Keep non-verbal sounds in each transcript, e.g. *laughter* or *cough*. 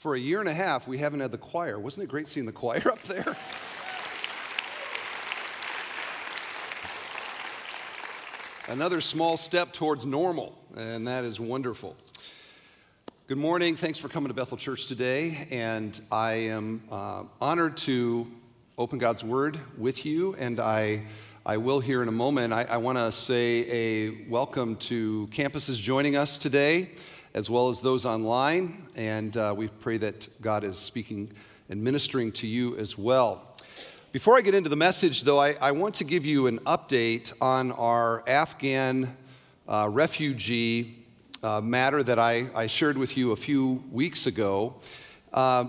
for a year and a half, we haven't had the choir. Wasn't it great seeing the choir up there? *laughs* Another small step towards normal, and that is wonderful. Good morning. Thanks for coming to Bethel Church today. And I am uh, honored to open God's Word with you. And I, I will here in a moment. I, I want to say a welcome to campuses joining us today as well as those online. And uh, we pray that God is speaking and ministering to you as well. Before I get into the message, though, I, I want to give you an update on our Afghan uh, refugee uh, matter that I, I, shared with you a few weeks ago. Uh,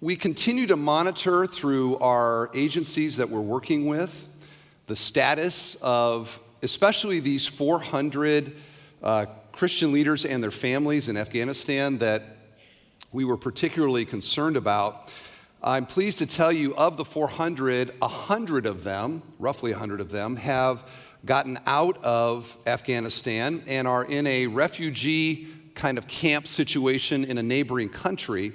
we continue to monitor through our agencies that we're working with the status of especially these 400 uh, Christian leaders and their families in Afghanistan that we were particularly concerned about. I'm pleased to tell you of the 400, 100 of them, roughly 100 of them, have gotten out of Afghanistan and are in a refugee kind of camp situation in a neighboring country.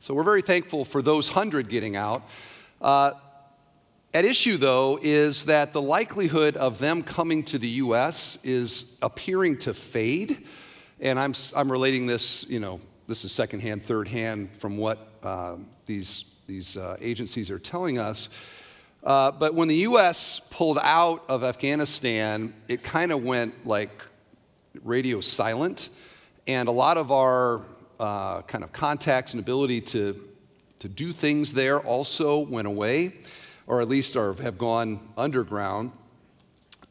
So we're very thankful for those 100 getting out. Uh, at issue, though, is that the likelihood of them coming to the U.S. is appearing to fade. And I'm, I'm relating this, you know, this is secondhand, third hand from what uh, these, these uh, agencies are telling us. Uh, but when the U.S. pulled out of Afghanistan, it kind of went like radio silent. And a lot of our uh, kind of contacts and ability to, to do things there also went away or at least are, have gone underground.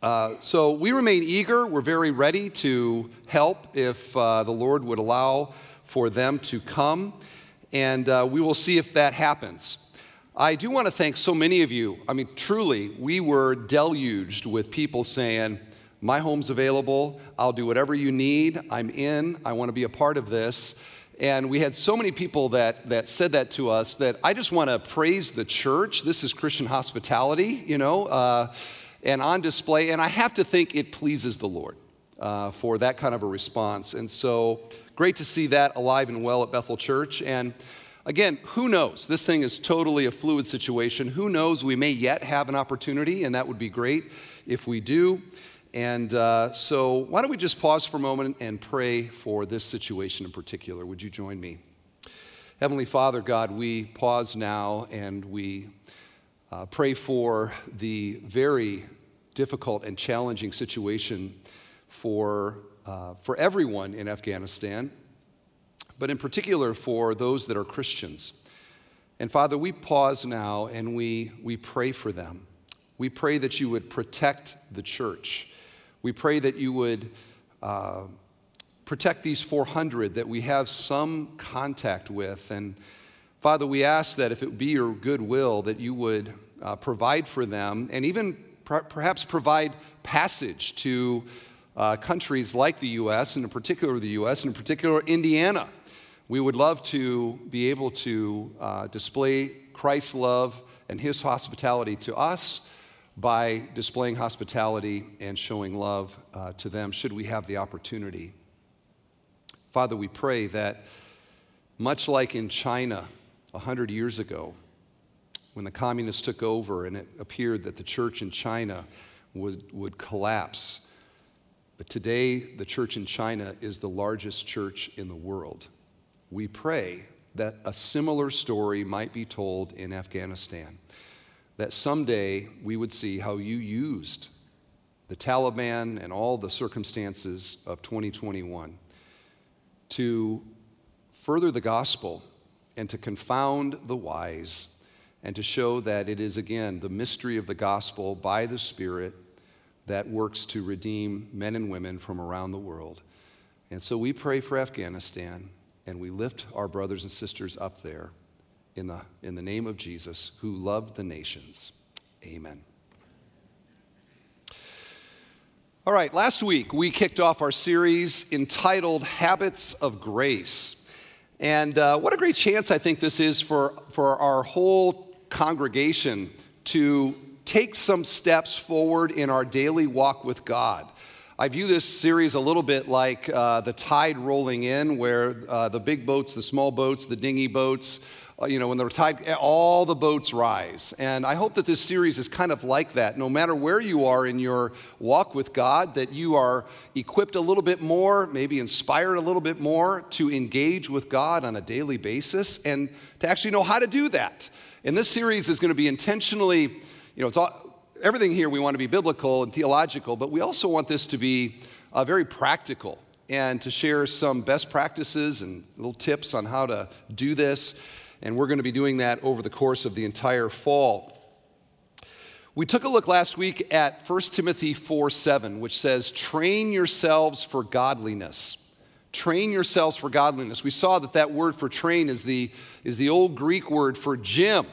Uh, so we remain eager. We're very ready to help if uh, the Lord would allow for them to come. And uh, we will see if that happens. I do want to thank so many of you. I mean, truly, we were deluged with people saying, My home's available. I'll do whatever you need. I'm in. I want to be a part of this. And we had so many people that, that said that to us that I just want to praise the church. This is Christian hospitality, you know, uh, and on display. And I have to think it pleases the Lord uh, for that kind of a response. And so great to see that alive and well at Bethel Church. And again, who knows? This thing is totally a fluid situation. Who knows? We may yet have an opportunity, and that would be great if we do. And uh, so, why don't we just pause for a moment and pray for this situation in particular? Would you join me? Heavenly Father, God, we pause now and we uh, pray for the very difficult and challenging situation for, uh, for everyone in Afghanistan, but in particular for those that are Christians. And Father, we pause now and we, we pray for them. We pray that you would protect the church. We pray that you would uh, protect these 400 that we have some contact with. And Father, we ask that if it be your good will, that you would uh, provide for them and even perhaps provide passage to uh, countries like the U.S., and in particular the U.S., and in particular Indiana. We would love to be able to uh, display Christ's love and his hospitality to us by displaying hospitality and showing love uh, to them, should we have the opportunity. Father, we pray that much like in China 100 years ago, when the communists took over and it appeared that the church in China would, would collapse, but today the church in China is the largest church in the world. We pray that a similar story might be told in Afghanistan that someday we would see how you used the Taliban and all the circumstances of 2021 to further the gospel and to confound the wise and to show that it is, again, the mystery of the gospel by the Spirit that works to redeem men and women from around the world. And so we pray for Afghanistan and we lift our brothers and sisters up there in the, in the name of Jesus, who loved the nations. Amen. All right, last week we kicked off our series entitled Habits of Grace. And uh, what a great chance I think this is for, for our whole congregation to take some steps forward in our daily walk with God. I view this series a little bit like uh, the tide rolling in, where uh, the big boats, the small boats, the dinghy boats, you know, when the tide, all the boats rise. And I hope that this series is kind of like that. No matter where you are in your walk with God, that you are equipped a little bit more, maybe inspired a little bit more to engage with God on a daily basis and to actually know how to do that. And this series is going to be intentionally, you know, it's all, everything here we want to be biblical and theological, but we also want this to be uh, very practical and to share some best practices and little tips on how to do this and we're going to be doing that over the course of the entire fall. We took a look last week at 1 Timothy 4 7, which says, Train yourselves for godliness. Train yourselves for godliness. We saw that that word for train is the, is the old Greek word for gym,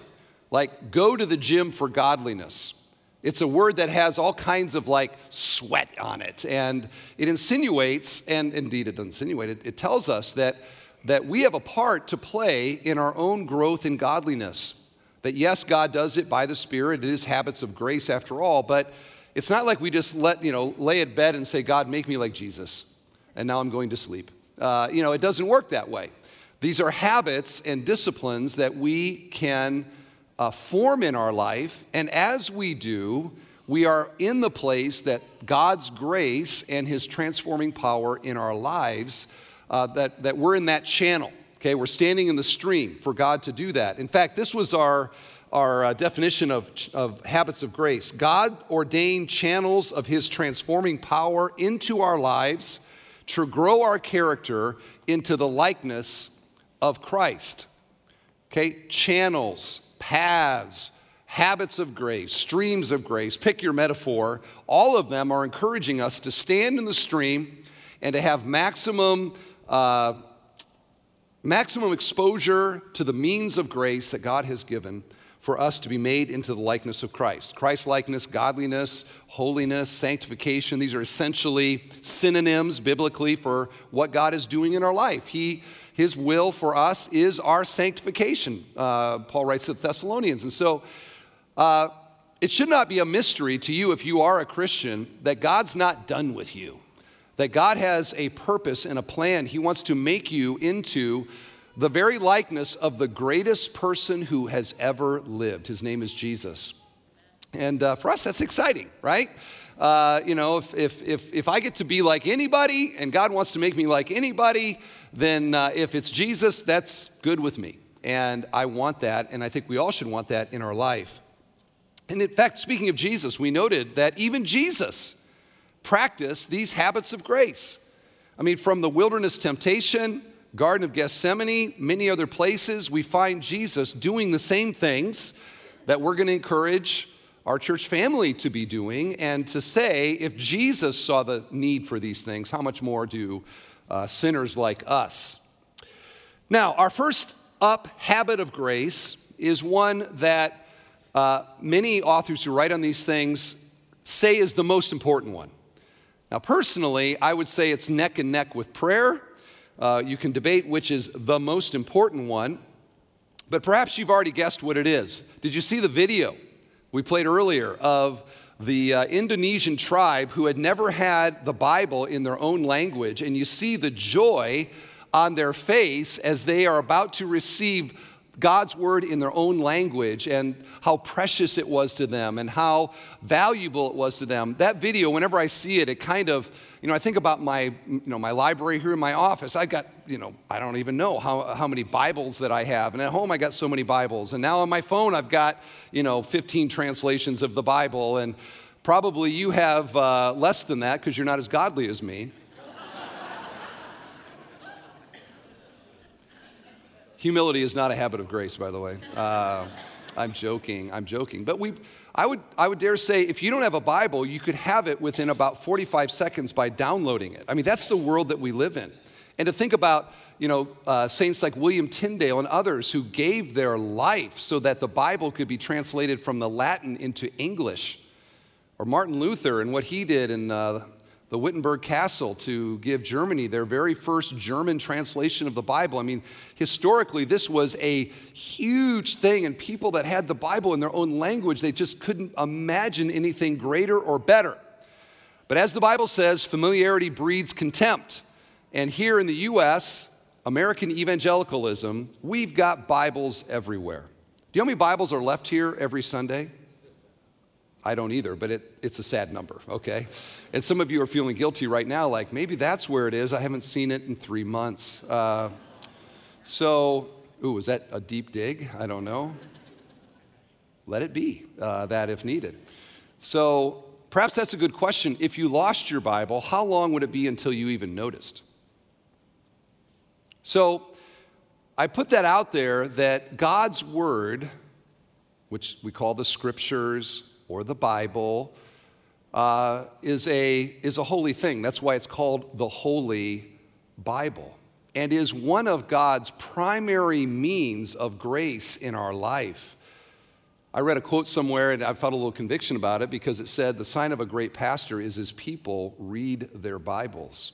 like go to the gym for godliness. It's a word that has all kinds of like sweat on it. And it insinuates, and indeed it insinuates, it, it tells us that that we have a part to play in our own growth in godliness. That yes, God does it by the Spirit, it is habits of grace after all, but it's not like we just let, you know, lay at bed and say, God, make me like Jesus, and now I'm going to sleep. Uh, you know, it doesn't work that way. These are habits and disciplines that we can uh, form in our life, and as we do, we are in the place that God's grace and His transforming power in our lives uh, that, that we're in that channel. Okay, we're standing in the stream for God to do that. In fact, this was our, our uh, definition of, of habits of grace God ordained channels of His transforming power into our lives to grow our character into the likeness of Christ. Okay, channels, paths, habits of grace, streams of grace, pick your metaphor, all of them are encouraging us to stand in the stream and to have maximum uh, maximum exposure to the means of grace that God has given for us to be made into the likeness of Christ. Christ likeness, godliness, holiness, sanctification, these are essentially synonyms biblically for what God is doing in our life. He, his will for us is our sanctification, uh, Paul writes to the Thessalonians. And so uh, it should not be a mystery to you if you are a Christian that God's not done with you that God has a purpose and a plan. He wants to make you into the very likeness of the greatest person who has ever lived. His name is Jesus. And uh, for us, that's exciting, right? Uh, you know, if, if, if, if I get to be like anybody and God wants to make me like anybody, then uh, if it's Jesus, that's good with me. And I want that, and I think we all should want that in our life. And in fact, speaking of Jesus, we noted that even Jesus practice these habits of grace. I mean, from the wilderness temptation, Garden of Gethsemane, many other places, we find Jesus doing the same things that we're going to encourage our church family to be doing and to say, if Jesus saw the need for these things, how much more do uh, sinners like us? Now, our first up habit of grace is one that uh, many authors who write on these things say is the most important one. Now, personally, I would say it's neck and neck with prayer. Uh, you can debate which is the most important one, but perhaps you've already guessed what it is. Did you see the video we played earlier of the uh, Indonesian tribe who had never had the Bible in their own language? And you see the joy on their face as they are about to receive God's word in their own language and how precious it was to them and how valuable it was to them. That video, whenever I see it, it kind of, you know, I think about my, you know, my library here in my office. I got, you know, I don't even know how, how many Bibles that I have. And at home, I got so many Bibles. And now on my phone, I've got, you know, 15 translations of the Bible. And probably you have uh, less than that because you're not as godly as me. Humility is not a habit of grace, by the way. Uh, I'm joking. I'm joking. But we, I would, I would dare say, if you don't have a Bible, you could have it within about 45 seconds by downloading it. I mean, that's the world that we live in. And to think about, you know, uh, saints like William Tyndale and others who gave their life so that the Bible could be translated from the Latin into English, or Martin Luther and what he did in uh, the Wittenberg Castle to give Germany their very first German translation of the Bible. I mean, historically, this was a huge thing, and people that had the Bible in their own language, they just couldn't imagine anything greater or better. But as the Bible says, familiarity breeds contempt. And here in the U.S., American evangelicalism, we've got Bibles everywhere. Do you know how many Bibles are left here every Sunday? I don't either, but it, it's a sad number, okay? And some of you are feeling guilty right now, like maybe that's where it is. I haven't seen it in three months. Uh, so, ooh, is that a deep dig? I don't know. Let it be uh, that if needed. So, perhaps that's a good question. If you lost your Bible, how long would it be until you even noticed? So, I put that out there that God's Word, which we call the Scriptures, or the Bible uh, is, a, is a holy thing. That's why it's called the Holy Bible and is one of God's primary means of grace in our life. I read a quote somewhere and I felt a little conviction about it because it said, The sign of a great pastor is his people read their Bibles.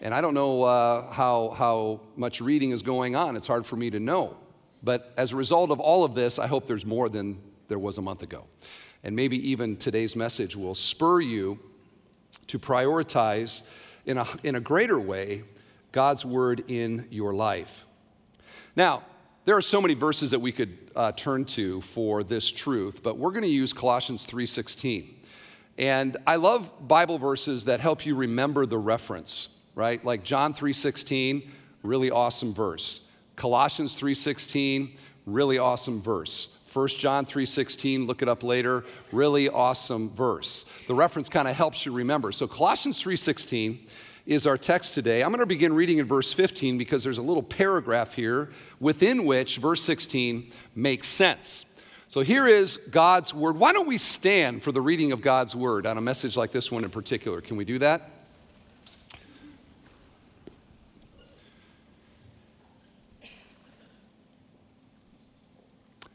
And I don't know uh, how, how much reading is going on. It's hard for me to know. But as a result of all of this, I hope there's more than there was a month ago and maybe even today's message will spur you to prioritize in a, in a greater way God's word in your life. Now, there are so many verses that we could uh, turn to for this truth, but we're going to use Colossians 3:16. And I love Bible verses that help you remember the reference, right? Like John 3:16, really awesome verse. Colossians 3:16, really awesome verse. 1 John 3:16, look it up later. Really awesome verse. The reference kind of helps you remember. So Colossians 3:16 is our text today. I'm going to begin reading in verse 15 because there's a little paragraph here within which verse 16 makes sense. So here is God's word. Why don't we stand for the reading of God's word on a message like this one in particular? Can we do that?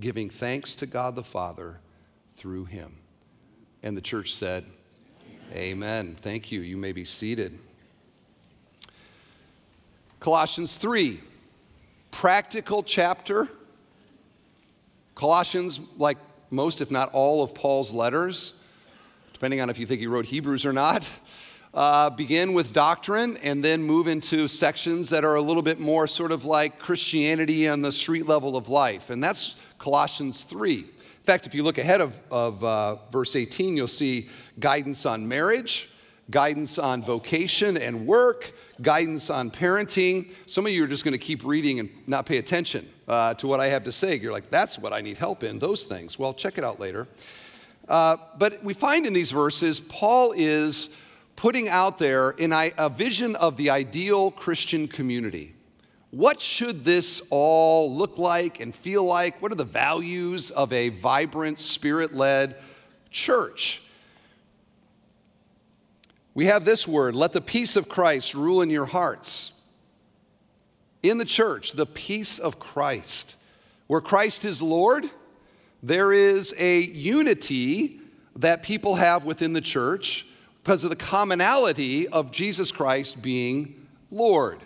giving thanks to God the Father through him. And the church said, Amen. Amen. Thank you. You may be seated. Colossians 3, practical chapter. Colossians, like most, if not all, of Paul's letters, depending on if you think he wrote Hebrews or not, uh, begin with doctrine and then move into sections that are a little bit more sort of like Christianity on the street level of life. And that's Colossians 3. In fact, if you look ahead of, of uh, verse 18, you'll see guidance on marriage, guidance on vocation and work, guidance on parenting. Some of you are just going to keep reading and not pay attention uh, to what I have to say. You're like, that's what I need help in, those things. Well, check it out later. Uh, but we find in these verses, Paul is putting out there in a vision of the ideal Christian community. What should this all look like and feel like? What are the values of a vibrant, spirit led church? We have this word let the peace of Christ rule in your hearts. In the church, the peace of Christ. Where Christ is Lord, there is a unity that people have within the church because of the commonality of Jesus Christ being Lord.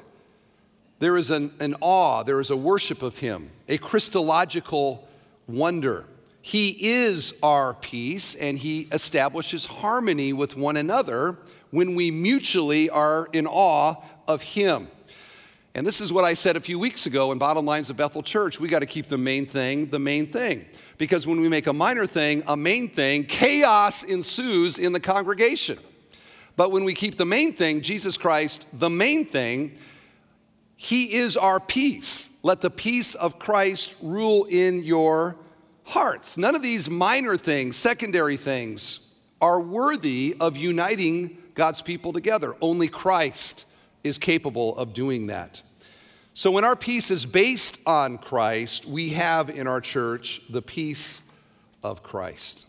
There is an, an awe, there is a worship of Him, a Christological wonder. He is our peace, and He establishes harmony with one another when we mutually are in awe of Him. And this is what I said a few weeks ago in Bottom Lines of Bethel Church. We got to keep the main thing the main thing. Because when we make a minor thing a main thing, chaos ensues in the congregation. But when we keep the main thing, Jesus Christ, the main thing, he is our peace. Let the peace of Christ rule in your hearts. None of these minor things, secondary things, are worthy of uniting God's people together. Only Christ is capable of doing that. So, when our peace is based on Christ, we have in our church the peace of Christ.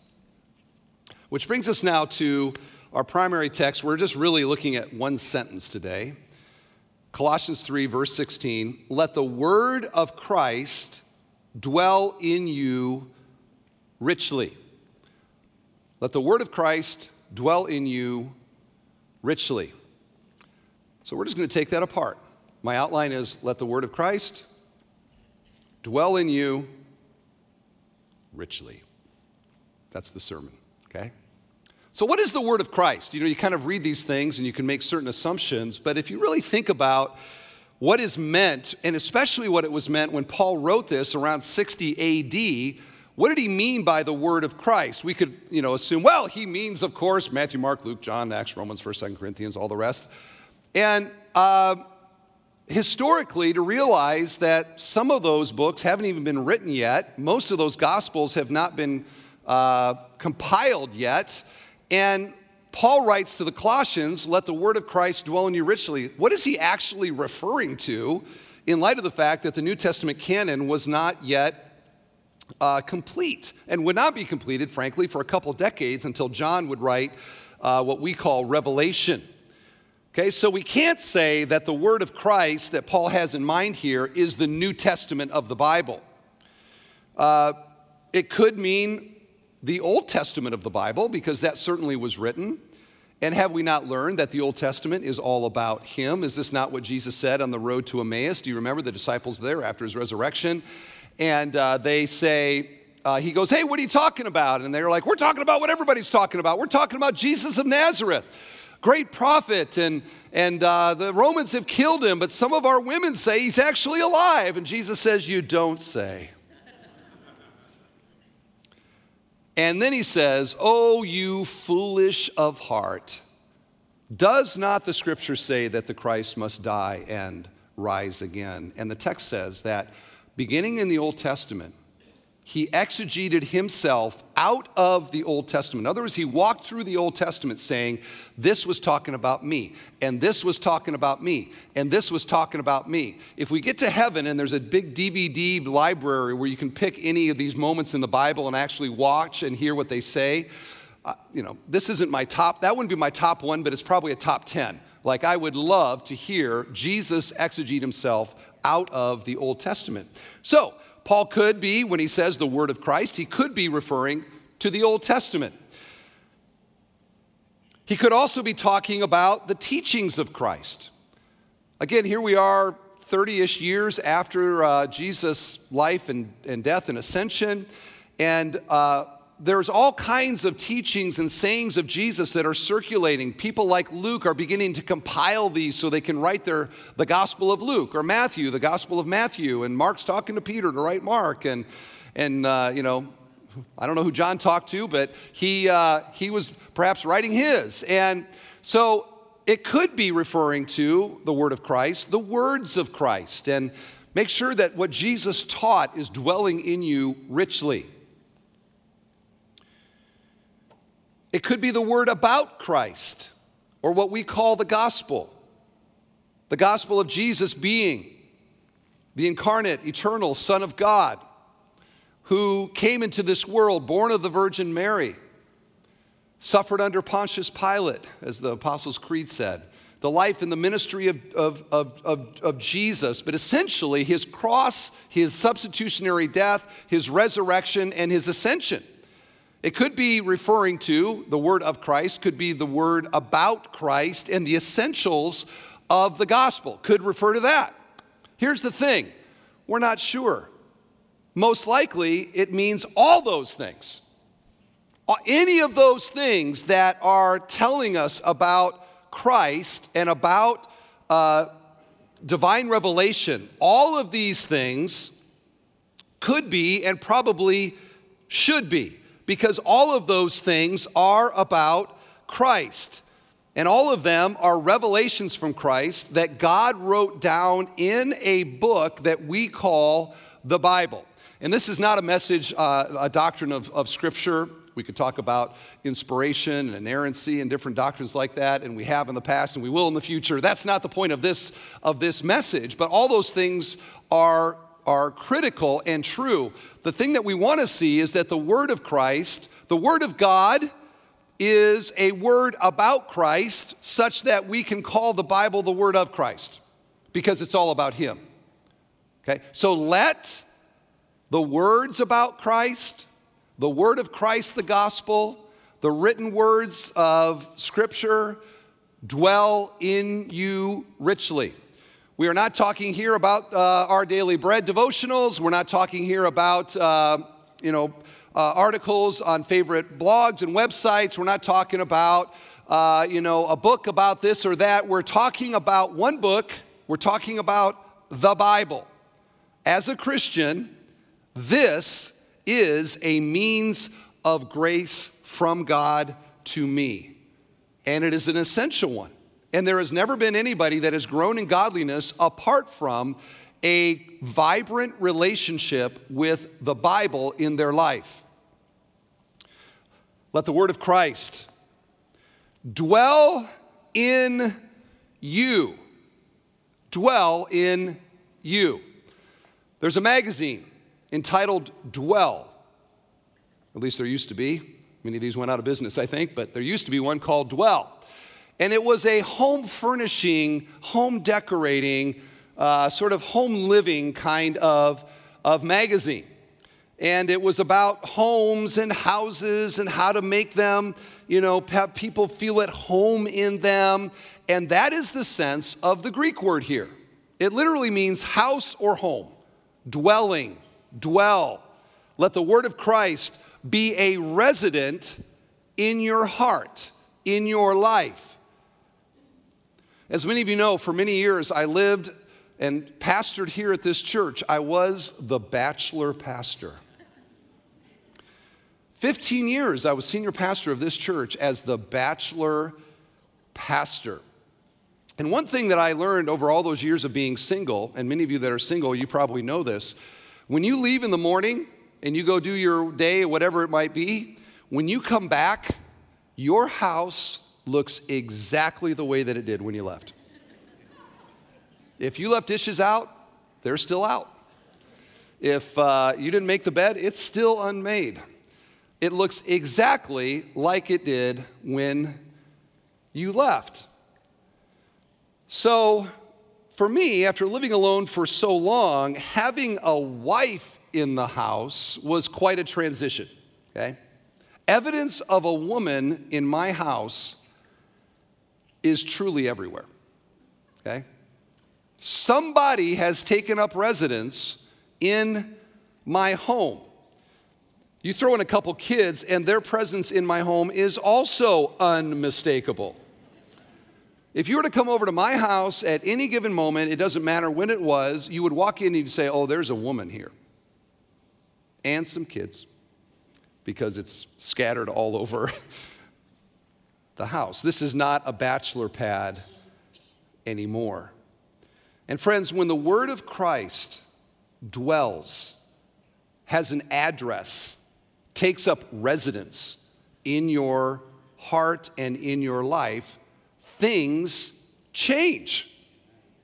Which brings us now to our primary text, we're just really looking at one sentence today. Colossians 3, verse 16. Let the word of Christ dwell in you richly. Let the word of Christ dwell in you richly. So we're just going to take that apart. My outline is let the word of Christ dwell in you richly. That's the sermon? So, what is the word of Christ? You know, you kind of read these things and you can make certain assumptions, but if you really think about what is meant, and especially what it was meant when Paul wrote this around 60 AD, what did he mean by the word of Christ? We could, you know, assume, well, he means, of course, Matthew, Mark, Luke, John, Acts, Romans, 1st, 2nd Corinthians, all the rest. And uh, historically, to realize that some of those books haven't even been written yet, most of those gospels have not been uh, compiled yet. And Paul writes to the Colossians, let the word of Christ dwell in you richly. What is he actually referring to in light of the fact that the New Testament canon was not yet uh, complete and would not be completed, frankly, for a couple decades until John would write uh, what we call Revelation. Okay, so we can't say that the word of Christ that Paul has in mind here is the New Testament of the Bible. Uh, it could mean the Old Testament of the Bible, because that certainly was written. And have we not learned that the Old Testament is all about Him? Is this not what Jesus said on the road to Emmaus? Do you remember the disciples there after His resurrection? And uh, they say, uh, He goes, Hey, what are you talking about? And they're like, We're talking about what everybody's talking about. We're talking about Jesus of Nazareth. Great prophet, and, and uh, the Romans have killed him, but some of our women say he's actually alive. And Jesus says, You don't say. And then he says, Oh, you foolish of heart. Does not the scripture say that the Christ must die and rise again? And the text says that beginning in the Old Testament, he exegeted himself out of the Old Testament. In other words, he walked through the Old Testament saying, This was talking about me, and this was talking about me, and this was talking about me. If we get to heaven and there's a big DVD library where you can pick any of these moments in the Bible and actually watch and hear what they say, uh, you know, this isn't my top, that wouldn't be my top one, but it's probably a top 10. Like, I would love to hear Jesus exegete himself out of the Old Testament. So, Paul could be, when he says the word of Christ, he could be referring to the Old Testament. He could also be talking about the teachings of Christ. Again, here we are 30 ish years after uh, Jesus' life and, and death and ascension. And uh, there's all kinds of teachings and sayings of Jesus that are circulating. People like Luke are beginning to compile these so they can write their, the Gospel of Luke, or Matthew, the Gospel of Matthew, and Mark's talking to Peter to write Mark, and, and uh, you know, I don't know who John talked to, but he, uh, he was perhaps writing his. And so it could be referring to the Word of Christ, the words of Christ, and make sure that what Jesus taught is dwelling in you richly. It could be the word about Christ, or what we call the gospel. The gospel of Jesus being the incarnate, eternal Son of God, who came into this world, born of the Virgin Mary, suffered under Pontius Pilate, as the Apostles' Creed said, the life and the ministry of, of, of, of, of Jesus, but essentially his cross, his substitutionary death, his resurrection, and his ascension. It could be referring to the word of Christ, could be the word about Christ and the essentials of the gospel, could refer to that. Here's the thing we're not sure. Most likely, it means all those things. Any of those things that are telling us about Christ and about uh, divine revelation, all of these things could be and probably should be because all of those things are about Christ. And all of them are revelations from Christ that God wrote down in a book that we call the Bible. And this is not a message, uh, a doctrine of, of Scripture. We could talk about inspiration and inerrancy and different doctrines like that, and we have in the past and we will in the future. That's not the point of this, of this message, but all those things are are critical and true. The thing that we want to see is that the Word of Christ, the Word of God, is a word about Christ, such that we can call the Bible the word of Christ, because it's all about Him. Okay? So let the words about Christ, the word of Christ, the gospel, the written words of Scripture dwell in you richly. We are not talking here about uh, our daily bread devotionals. We're not talking here about, uh, you know, uh, articles on favorite blogs and websites. We're not talking about, uh, you know, a book about this or that. We're talking about one book. We're talking about the Bible. As a Christian, this is a means of grace from God to me. And it is an essential one. And there has never been anybody that has grown in godliness apart from a vibrant relationship with the Bible in their life. Let the word of Christ dwell in you. Dwell in you. There's a magazine entitled Dwell. At least there used to be. Many of these went out of business, I think, but there used to be one called Dwell. And it was a home furnishing, home decorating, uh, sort of home living kind of, of magazine. And it was about homes and houses and how to make them, you know, have people feel at home in them. And that is the sense of the Greek word here. It literally means house or home, dwelling, dwell. Let the word of Christ be a resident in your heart, in your life. As many of you know, for many years I lived and pastored here at this church. I was the bachelor pastor. 15 years I was senior pastor of this church as the bachelor pastor. And one thing that I learned over all those years of being single, and many of you that are single, you probably know this, when you leave in the morning and you go do your day, whatever it might be, when you come back, your house looks exactly the way that it did when you left. If you left dishes out, they're still out. If uh, you didn't make the bed, it's still unmade. It looks exactly like it did when you left. So, for me, after living alone for so long, having a wife in the house was quite a transition, okay? Evidence of a woman in my house is truly everywhere. Okay? Somebody has taken up residence in my home. You throw in a couple kids, and their presence in my home is also unmistakable. If you were to come over to my house at any given moment, it doesn't matter when it was, you would walk in and you'd say, Oh, there's a woman here. And some kids, because it's scattered all over *laughs* the house. This is not a bachelor pad anymore. And friends, when the word of Christ dwells, has an address, takes up residence in your heart and in your life, things change.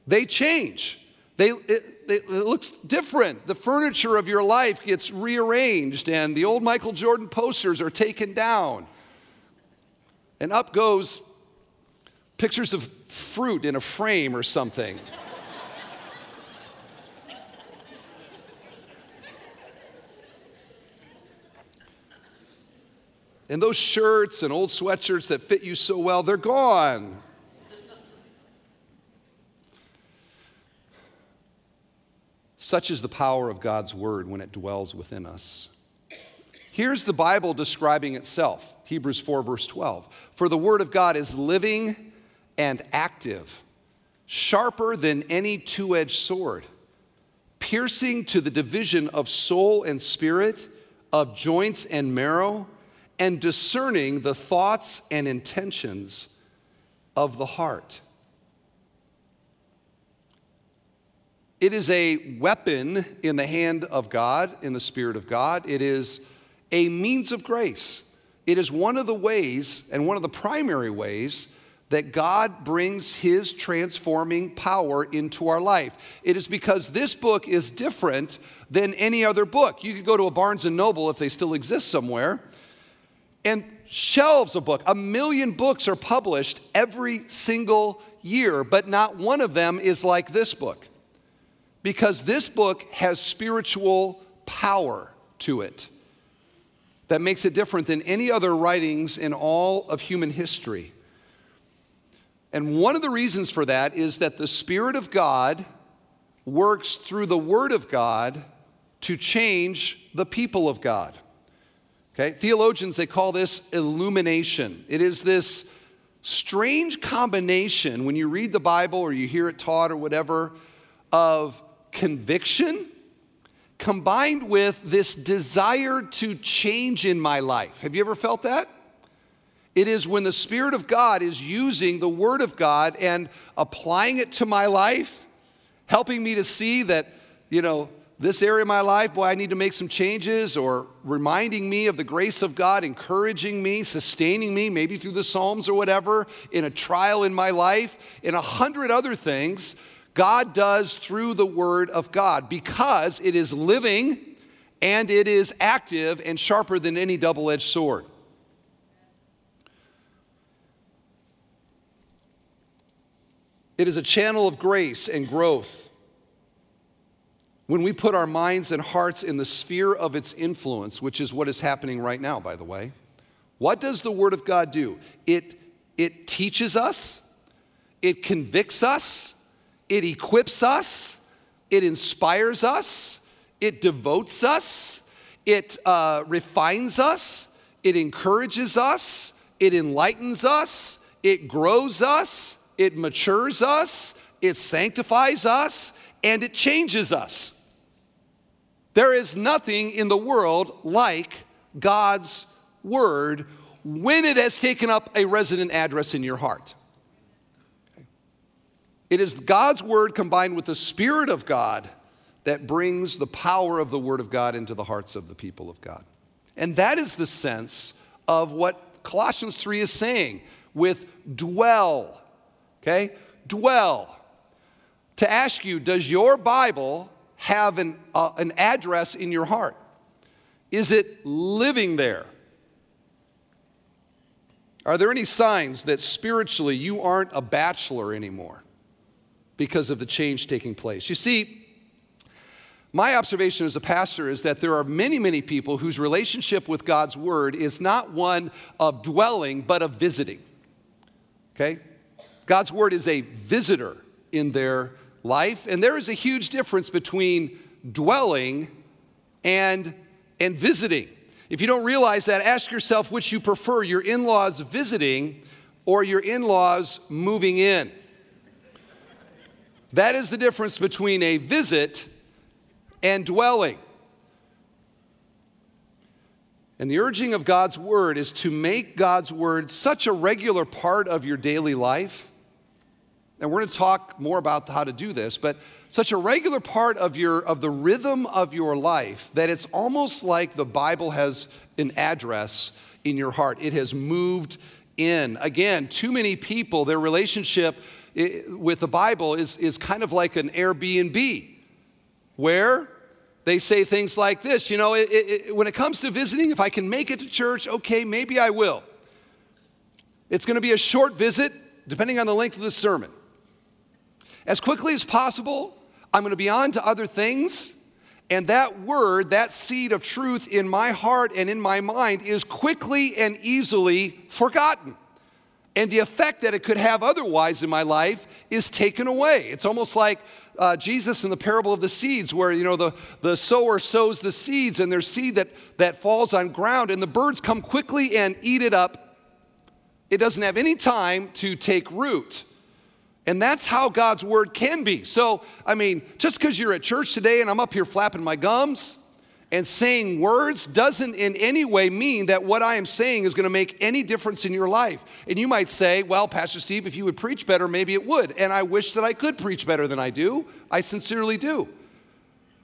They change. They, it, it, looks different. The furniture of your life gets rearranged, and the old Michael Jordan posters are taken down. And up goes pictures of fruit in a frame or something. and those shirts and old sweatshirts that fit you so well, they're gone. Such is the power of God's word when it dwells within us. Here's the Bible describing itself Hebrews 4, verse 12. For the word of God is living and active, sharper than any two edged sword, piercing to the division of soul and spirit, of joints and marrow, and discerning the thoughts and intentions of the heart. It is a weapon in the hand of God, in the Spirit of God. It is a means of grace. It is one of the ways, and one of the primary ways, that God brings His transforming power into our life. It is because this book is different than any other book. You could go to a Barnes and Noble if they still exist somewhere, and shelves of books. A million books are published every single year, but not one of them is like this book. Because this book has spiritual power to it that makes it different than any other writings in all of human history. And one of the reasons for that is that the Spirit of God works through the Word of God to change the people of God. Okay? Theologians, they call this illumination. It is this strange combination when you read the Bible or you hear it taught or whatever of conviction combined with this desire to change in my life. Have you ever felt that? It is when the Spirit of God is using the Word of God and applying it to my life, helping me to see that, you know, this area of my life, boy, I need to make some changes, or reminding me of the grace of God, encouraging me, sustaining me, maybe through the Psalms or whatever, in a trial in my life, in a hundred other things, God does through the Word of God because it is living and it is active and sharper than any double edged sword. It is a channel of grace and growth when we put our minds and hearts in the sphere of its influence, which is what is happening right now, by the way, what does the Word of God do? It, it teaches us, it convicts us, it equips us, it inspires us, it devotes us, it uh, refines us, it encourages us, it enlightens us, it grows us, it matures us, it sanctifies us, and it changes us. There is nothing in the world like God's word when it has taken up a resident address in your heart. It is God's word combined with the Spirit of God that brings the power of the word of God into the hearts of the people of God. And that is the sense of what Colossians 3 is saying with dwell. Okay? Dwell. To ask you, does your Bible have an, uh, an address in your heart? Is it living there? Are there any signs that spiritually you aren't a bachelor anymore because of the change taking place? You see, my observation as a pastor is that there are many, many people whose relationship with God's word is not one of dwelling, but of visiting. Okay? God's word is a visitor in their life. And there is a huge difference between dwelling and, and visiting. If you don't realize that, ask yourself which you prefer your in laws visiting or your in laws moving in. That is the difference between a visit and dwelling. And the urging of God's word is to make God's word such a regular part of your daily life and we're going to talk more about how to do this, but such a regular part of, your, of the rhythm of your life that it's almost like the Bible has an address in your heart. It has moved in. Again, too many people, their relationship with the Bible is, is kind of like an Airbnb, where they say things like this you know, it, it, when it comes to visiting, if I can make it to church, okay, maybe I will. It's going to be a short visit, depending on the length of the sermon. As quickly as possible, I'm going to be on to other things. And that word, that seed of truth in my heart and in my mind is quickly and easily forgotten. And the effect that it could have otherwise in my life is taken away. It's almost like uh, Jesus in the parable of the seeds, where you know the, the sower sows the seeds, and there's seed that, that falls on ground, and the birds come quickly and eat it up. It doesn't have any time to take root. And that's how God's word can be. So, I mean, just because you're at church today and I'm up here flapping my gums and saying words doesn't in any way mean that what I am saying is going to make any difference in your life. And you might say, well, Pastor Steve, if you would preach better, maybe it would. And I wish that I could preach better than I do. I sincerely do.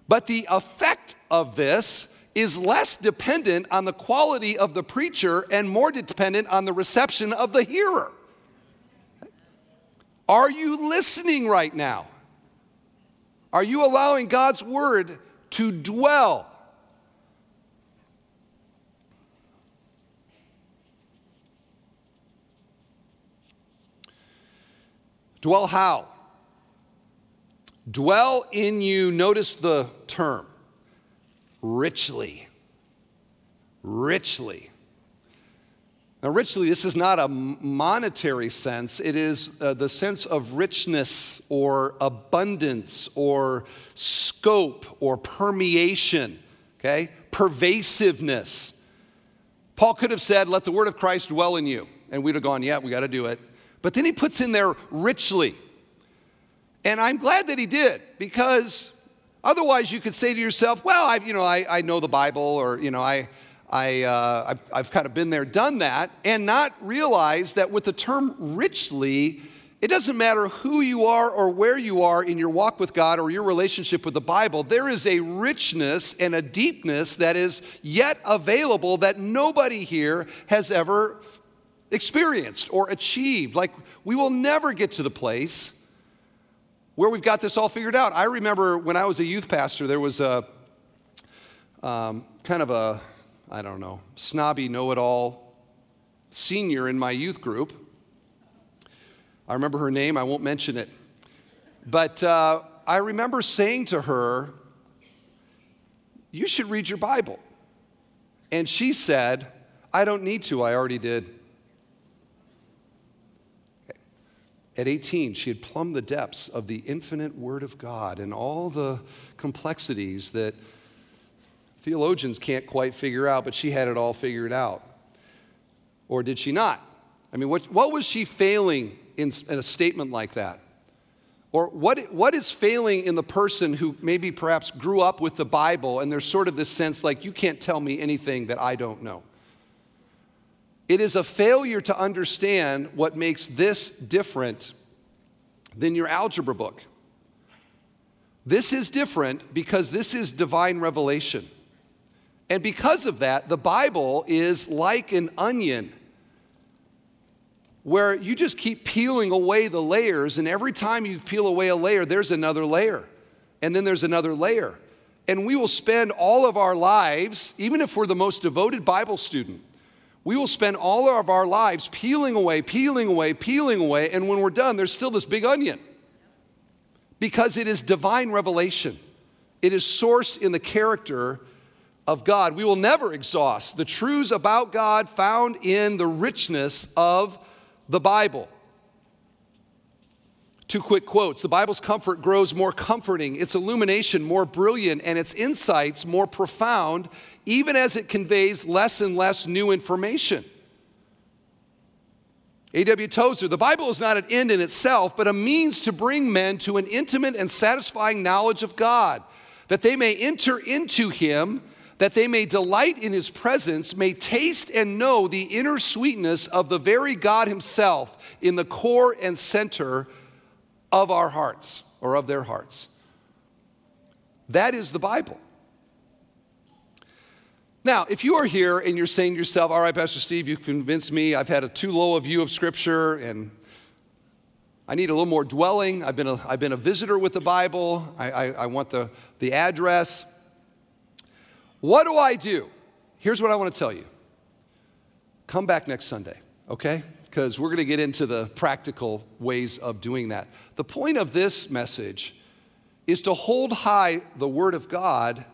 But the effect of this is less dependent on the quality of the preacher and more dependent on the reception of the hearer. Are you listening right now? Are you allowing God's word to dwell? Dwell how? Dwell in you, notice the term, richly. Richly. Now, richly, this is not a monetary sense, it is uh, the sense of richness or abundance or scope or permeation, okay? Pervasiveness. Paul could have said, Let the word of Christ dwell in you. And we'd have gone, Yeah, we got to do it. But then he puts in there richly. And I'm glad that he did because otherwise you could say to yourself, Well, I, you know, I, I know the Bible or, you know, I. I, uh, I've, I've kind of been there, done that, and not realize that with the term richly, it doesn't matter who you are or where you are in your walk with God or your relationship with the Bible, there is a richness and a deepness that is yet available that nobody here has ever experienced or achieved. Like, we will never get to the place where we've got this all figured out. I remember when I was a youth pastor, there was a um, kind of a I don't know, snobby know it all senior in my youth group. I remember her name, I won't mention it. But uh, I remember saying to her, You should read your Bible. And she said, I don't need to, I already did. At 18, she had plumbed the depths of the infinite Word of God and all the complexities that theologians can't quite figure out, but she had it all figured out. Or did she not? I mean, what, what was she failing in, in a statement like that? Or what, what is failing in the person who maybe perhaps grew up with the Bible and there's sort of this sense like, you can't tell me anything that I don't know? It is a failure to understand what makes this different than your algebra book. This is different because this is divine revelation. And because of that, the Bible is like an onion where you just keep peeling away the layers, and every time you peel away a layer, there's another layer, and then there's another layer. And we will spend all of our lives, even if we're the most devoted Bible student, we will spend all of our lives peeling away, peeling away, peeling away, and when we're done, there's still this big onion. Because it is divine revelation. It is sourced in the character of God. We will never exhaust the truths about God found in the richness of the Bible. Two quick quotes. The Bible's comfort grows more comforting, its illumination more brilliant, and its insights more profound, even as it conveys less and less new information. A.W. Tozer, the Bible is not an end in itself, but a means to bring men to an intimate and satisfying knowledge of God, that they may enter into Him that they may delight in his presence, may taste and know the inner sweetness of the very God himself in the core and center of our hearts or of their hearts. That is the Bible. Now, if you are here and you're saying to yourself, all right, Pastor Steve, you've convinced me, I've had a too low a view of Scripture, and I need a little more dwelling. I've been a, I've been a visitor with the Bible. I, I, I want the, the address. What do I do? Here's what I want to tell you come back next Sunday, okay? Because we're going to get into the practical ways of doing that. The point of this message is to hold high the Word of God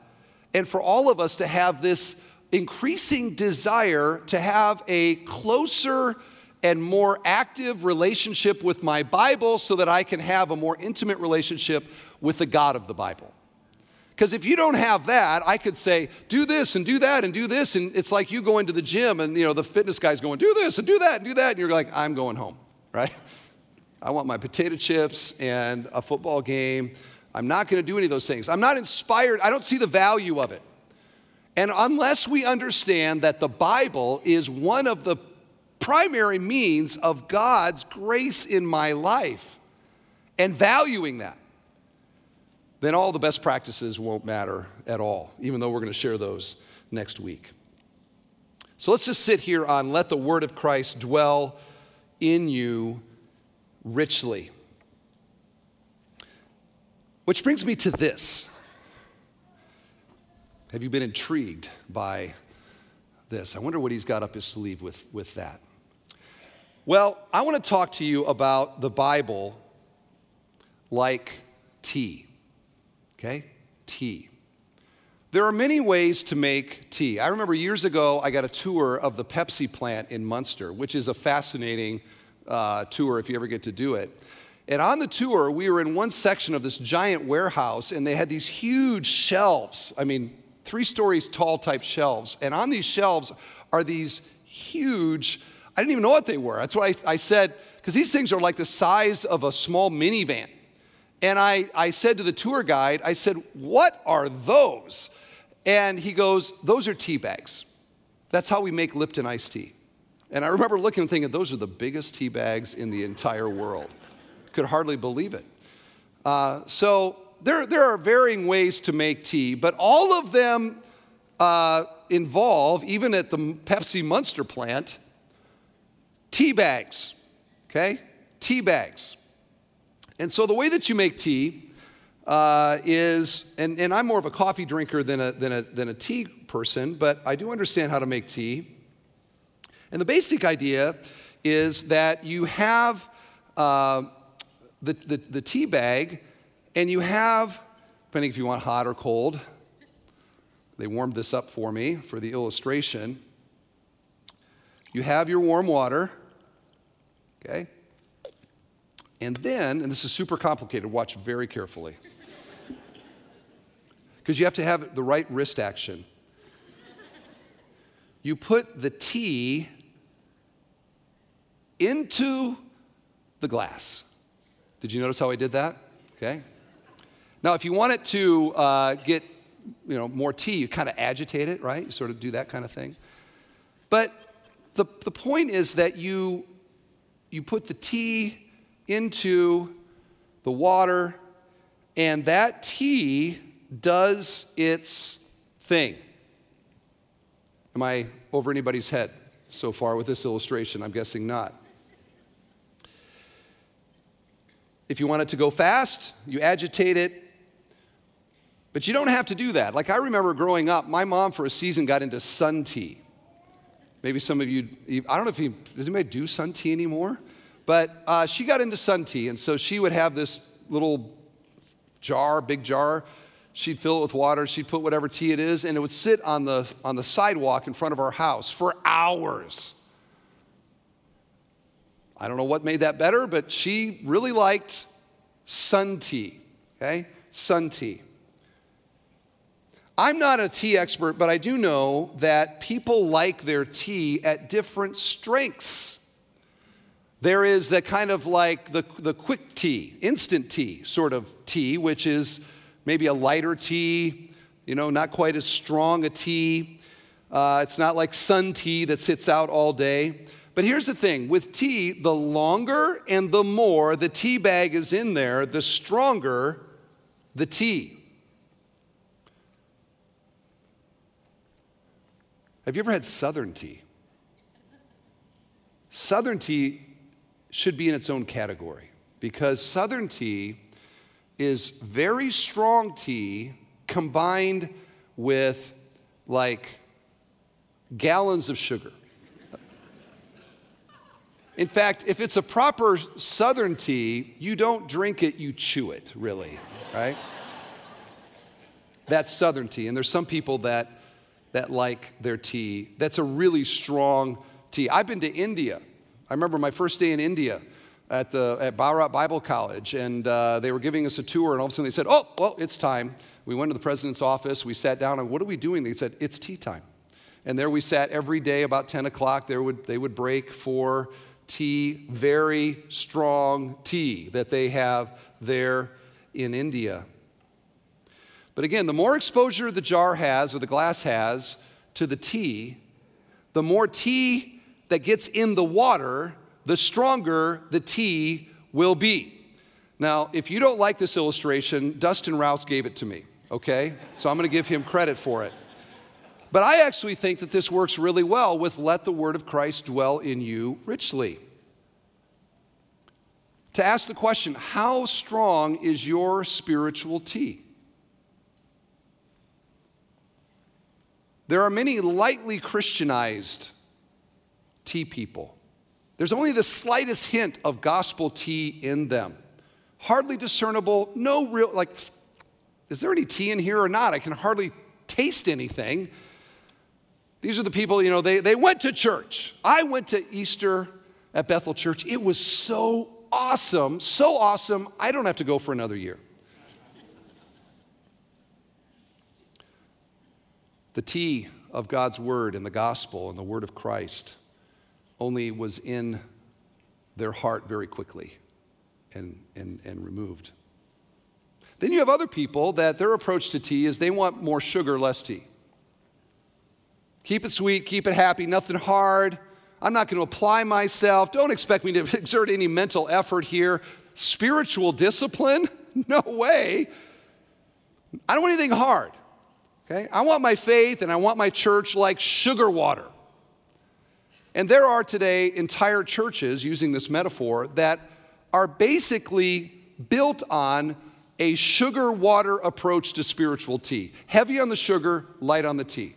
and for all of us to have this increasing desire to have a closer and more active relationship with my Bible so that I can have a more intimate relationship with the God of the Bible. Because if you don't have that, I could say, do this and do that and do this. And it's like you go into the gym and, you know, the fitness guy's going, do this and do that and do that. And you're like, I'm going home, right? I want my potato chips and a football game. I'm not going to do any of those things. I'm not inspired. I don't see the value of it. And unless we understand that the Bible is one of the primary means of God's grace in my life and valuing that, then all the best practices won't matter at all, even though we're going to share those next week. So let's just sit here on let the word of Christ dwell in you richly. Which brings me to this. Have you been intrigued by this? I wonder what he's got up his sleeve with, with that. Well, I want to talk to you about the Bible like tea. Okay? Tea. There are many ways to make tea. I remember years ago, I got a tour of the Pepsi plant in Munster, which is a fascinating uh, tour if you ever get to do it. And on the tour, we were in one section of this giant warehouse, and they had these huge shelves. I mean, three stories tall type shelves. And on these shelves are these huge, I didn't even know what they were. That's why I, I said, because these things are like the size of a small minivan. And I, I said to the tour guide, I said, What are those? And he goes, Those are tea bags. That's how we make Lipton iced tea. And I remember looking and thinking, Those are the biggest tea bags in the entire world. Could hardly believe it. Uh, so there, there are varying ways to make tea, but all of them uh, involve, even at the Pepsi Munster plant, tea bags. Okay? Tea bags. And so the way that you make tea uh, is, and, and I'm more of a coffee drinker than a, than, a, than a tea person, but I do understand how to make tea. And the basic idea is that you have uh, the, the, the tea bag and you have, depending if you want hot or cold, they warmed this up for me for the illustration. You have your warm water, okay? And then, and this is super complicated, watch very carefully. *laughs* Because you have to have the right wrist action. You put the tea into the glass. Did you notice how I did that? Okay. Now, if you want it to uh, get you know, more tea, you kind of agitate it, right? You sort of do that kind of thing. But the, the point is that you, you put the tea into the water, and that tea does its thing. Am I over anybody's head so far with this illustration? I'm guessing not. If you want it to go fast, you agitate it, but you don't have to do that. Like I remember growing up, my mom for a season got into sun tea. Maybe some of you, I don't know if you, does anybody do sun tea anymore? But uh, she got into sun tea, and so she would have this little jar, big jar. She'd fill it with water. She'd put whatever tea it is, and it would sit on the, on the sidewalk in front of our house for hours. I don't know what made that better, but she really liked sun tea, okay? Sun tea. I'm not a tea expert, but I do know that people like their tea at different strengths. There is the kind of like the, the quick tea, instant tea sort of tea, which is maybe a lighter tea, you know, not quite as strong a tea. Uh, it's not like sun tea that sits out all day. But here's the thing with tea, the longer and the more the tea bag is in there, the stronger the tea. Have you ever had Southern tea? Southern tea should be in its own category because Southern tea is very strong tea combined with like gallons of sugar. In fact, if it's a proper Southern tea, you don't drink it, you chew it, really, right? That's Southern tea. And there's some people that that like their tea. That's a really strong tea. I've been to India. I remember my first day in India at, the, at Bharat Bible College, and uh, they were giving us a tour, and all of a sudden they said, Oh, well, it's time. We went to the president's office, we sat down, and what are we doing? They said, It's tea time. And there we sat every day about 10 o'clock. There would, they would break for tea, very strong tea that they have there in India. But again, the more exposure the jar has or the glass has to the tea, the more tea that gets in the water, the stronger the tea will be. Now, if you don't like this illustration, Dustin Rouse gave it to me, okay? So I'm gonna give him credit for it. But I actually think that this works really well with let the word of Christ dwell in you richly. To ask the question, how strong is your spiritual tea? There are many lightly Christianized tea people. There's only the slightest hint of gospel tea in them. hardly discernible, no real, like, is there any tea in here or not? I can hardly taste anything. These are the people, you know, they, they went to church. I went to Easter at Bethel Church. It was so awesome, so awesome, I don't have to go for another year. the tea of God's word and the gospel and the word of Christ only was in their heart very quickly and, and, and removed. Then you have other people that their approach to tea is they want more sugar, less tea. Keep it sweet, keep it happy, nothing hard. I'm not going to apply myself. Don't expect me to *laughs* exert any mental effort here. Spiritual discipline? *laughs* No way. I don't want anything hard. Okay? I want my faith and I want my church like sugar water. And there are today entire churches, using this metaphor, that are basically built on a sugar water approach to spiritual tea. Heavy on the sugar, light on the tea.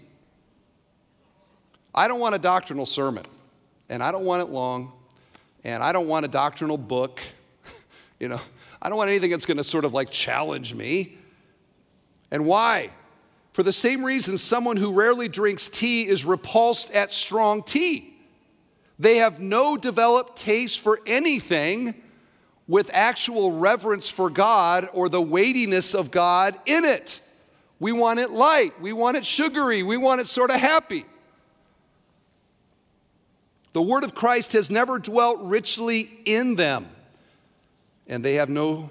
I don't want a doctrinal sermon, and I don't want it long, and I don't want a doctrinal book. *laughs* you know, I don't want anything that's going to sort of like challenge me. And why? For the same reason, someone who rarely drinks tea is repulsed at strong tea. They have no developed taste for anything with actual reverence for God or the weightiness of God in it. We want it light, we want it sugary, we want it sort of happy. The word of Christ has never dwelt richly in them, and they have no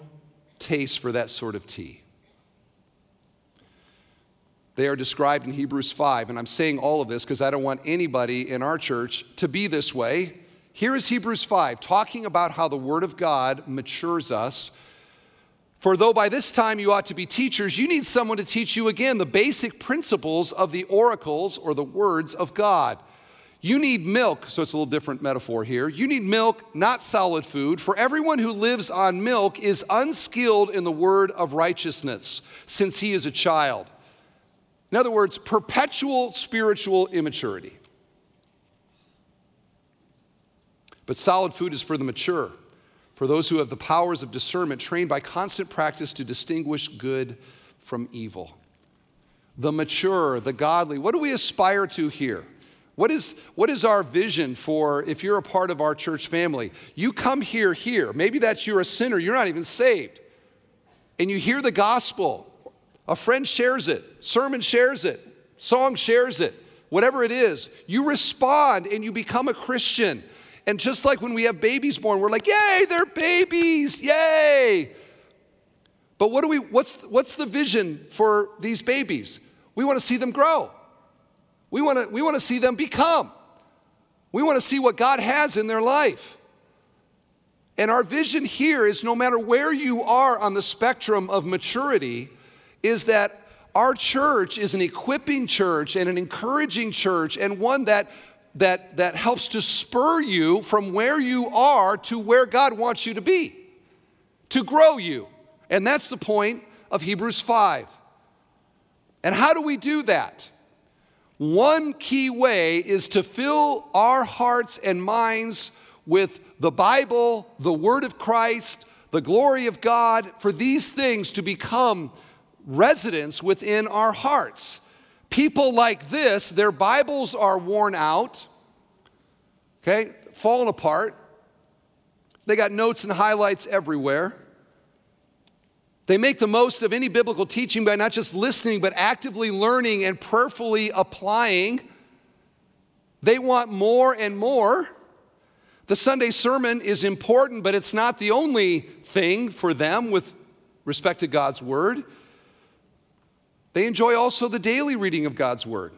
taste for that sort of tea. They are described in Hebrews 5. And I'm saying all of this because I don't want anybody in our church to be this way. Here is Hebrews 5, talking about how the Word of God matures us. For though by this time you ought to be teachers, you need someone to teach you again the basic principles of the oracles or the words of God. You need milk, so it's a little different metaphor here. You need milk, not solid food, for everyone who lives on milk is unskilled in the word of righteousness, since he is a child. In other words, perpetual spiritual immaturity. But solid food is for the mature, for those who have the powers of discernment, trained by constant practice to distinguish good from evil. The mature, the godly. What do we aspire to here? What is, what is our vision for if you're a part of our church family? You come here, here. Maybe that's you're a sinner, you're not even saved. And you hear the gospel, a friend shares it, sermon shares it, song shares it, whatever it is. You respond and you become a Christian. And just like when we have babies born, we're like, yay, they're babies, yay. But what do we, what's, what's the vision for these babies? We want to see them grow. We want to, we want to see them become. We want to see what God has in their life. And our vision here is no matter where you are on the spectrum of maturity, is that our church is an equipping church and an encouraging church and one that that, that helps to spur you from where you are to where God wants you to be, to grow you. And that's the point of Hebrews 5. And how do we do that? One key way is to fill our hearts and minds with the Bible, the Word of Christ, the glory of God, for these things to become residents within our hearts. People like this, their Bibles are worn out, okay, fallen apart. They got notes and highlights everywhere. They make the most of any biblical teaching by not just listening, but actively learning and prayerfully applying. They want more and more. The Sunday sermon is important, but it's not the only thing for them with respect to God's Word. They enjoy also the daily reading of God's Word,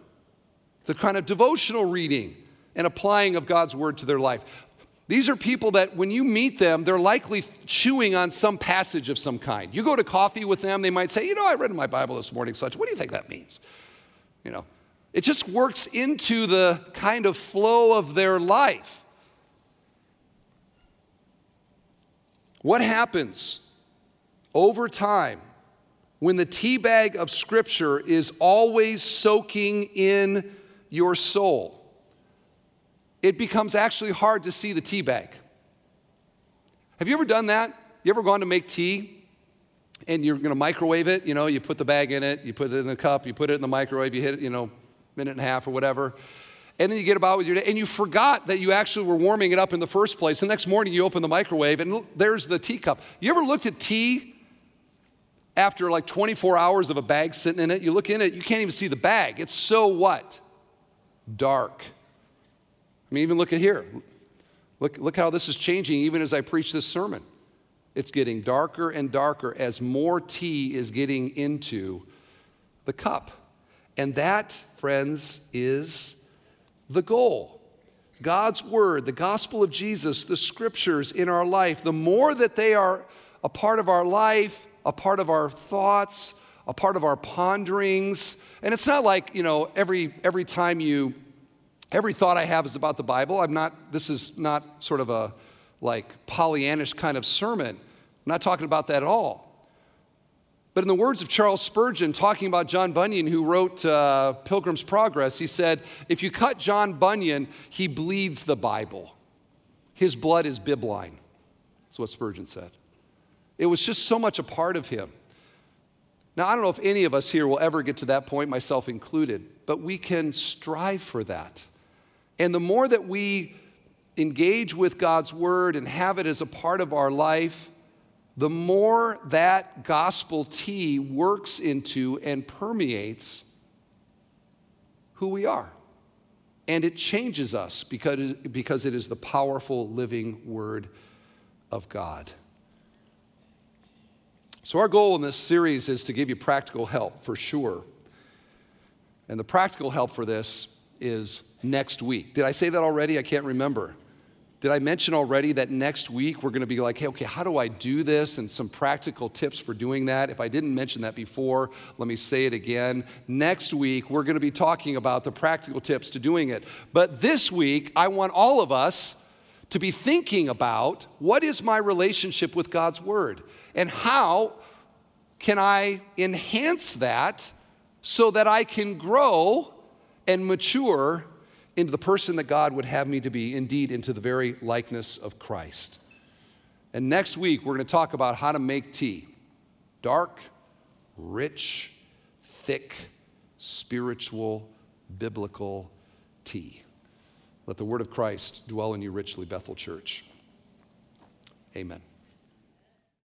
the kind of devotional reading and applying of God's Word to their life. These are people that when you meet them, they're likely chewing on some passage of some kind. You go to coffee with them, they might say, You know, I read in my Bible this morning, such. What do you think that means? You know, it just works into the kind of flow of their life. What happens over time when the tea bag of Scripture is always soaking in your soul, it becomes actually hard to see the tea bag. Have you ever done that? You ever gone to make tea and you're to microwave it? You know, you put the bag in it, you put it in the cup, you put it in the microwave, you hit it, you know, minute and a half or whatever. And then you get about with your day, and you forgot that you actually were warming it up in the first place. The next morning, you open the microwave, and there's the teacup. You ever looked at tea after like 24 hours of a bag sitting in it? You look in it, you can't even see the bag. It's so what? Dark. I mean, even look at here. Look, look how this is changing even as I preach this sermon. It's getting darker and darker as more tea is getting into the cup. And that, friends, is the goal. God's word, the gospel of Jesus, the scriptures in our life, the more that they are a part of our life, a part of our thoughts, a part of our ponderings. And it's not like, you know, every, every time you, every thought I have is about the Bible. I'm not, this is not sort of a like Pollyannish kind of sermon. I'm not talking about that at all. But in the words of Charles Spurgeon, talking about John Bunyan, who wrote uh, Pilgrim's Progress, he said, If you cut John Bunyan, he bleeds the Bible. His blood is bibline. That's what Spurgeon said. It was just so much a part of him. Now, I don't know if any of us here will ever get to that point, myself included, but we can strive for that. And the more that we engage with God's word and have it as a part of our life, the more that gospel tea works into and permeates who we are. And it changes us because, because it is the powerful living word of God. So, our goal in this series is to give you practical help for sure. And the practical help for this is next week. Did I say that already? I can't remember. Did I mention already that next week we're going to be like, hey, okay, how do I do this? And some practical tips for doing that. If I didn't mention that before, let me say it again. Next week we're going to be talking about the practical tips to doing it. But this week, I want all of us to be thinking about what is my relationship with God's Word and how can I enhance that so that I can grow and mature into the person that God would have me to be, indeed, into the very likeness of Christ. And next week, we're going to talk about how to make tea dark, rich, thick, spiritual, biblical tea. Let the word of Christ dwell in you richly, Bethel Church. Amen.